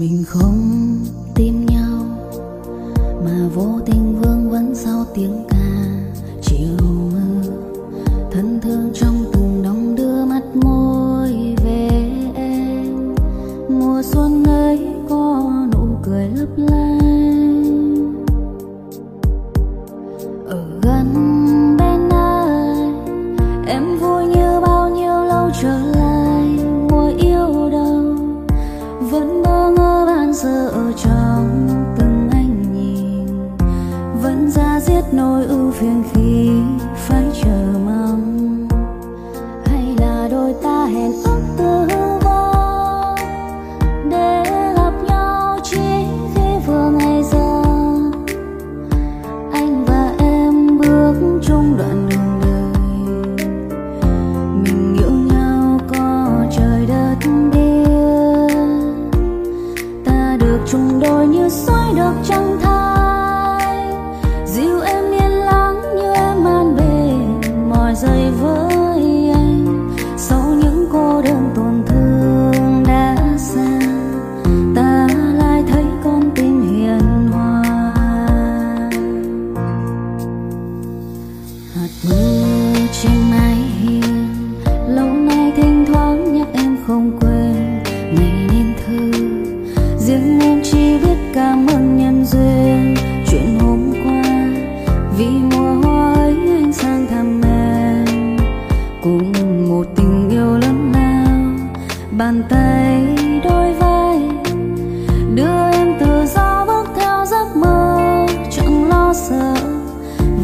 mình không tìm nhau mà vô tình vương vẫn sau tiếng giết nỗi ưu phiền khi phải chờ mong. Hay là đôi ta hẹn ước bàn tay đôi vai, đưa em tự do bước theo giấc mơ, chẳng lo sợ.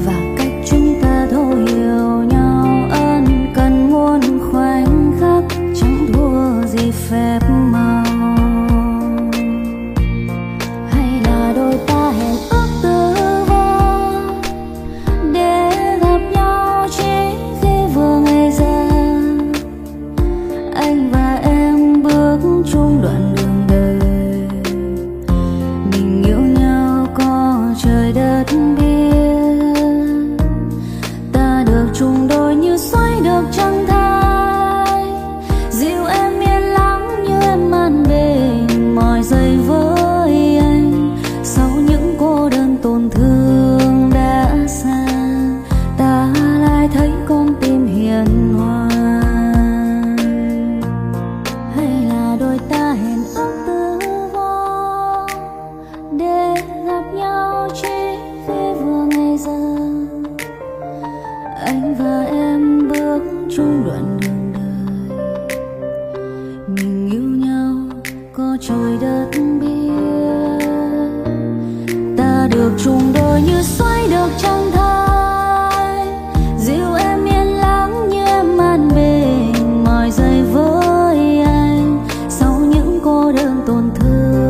Và cách chúng ta thấu hiểu nhau ân cần muôn khoảnh khắc, chẳng thua gì phép màu. Hay là đôi ta hẹn ước từ vô để gặp nhau chỉ khi vừa ngày già anh và em 中乱入 chung đoạn đường đời. Mình yêu nhau, có trời đất biết. Ta được chung đôi như xoay được trăng thai dịu em yên lắng như em an bề mỏi dày với anh. Sau những cô đơn tổn thương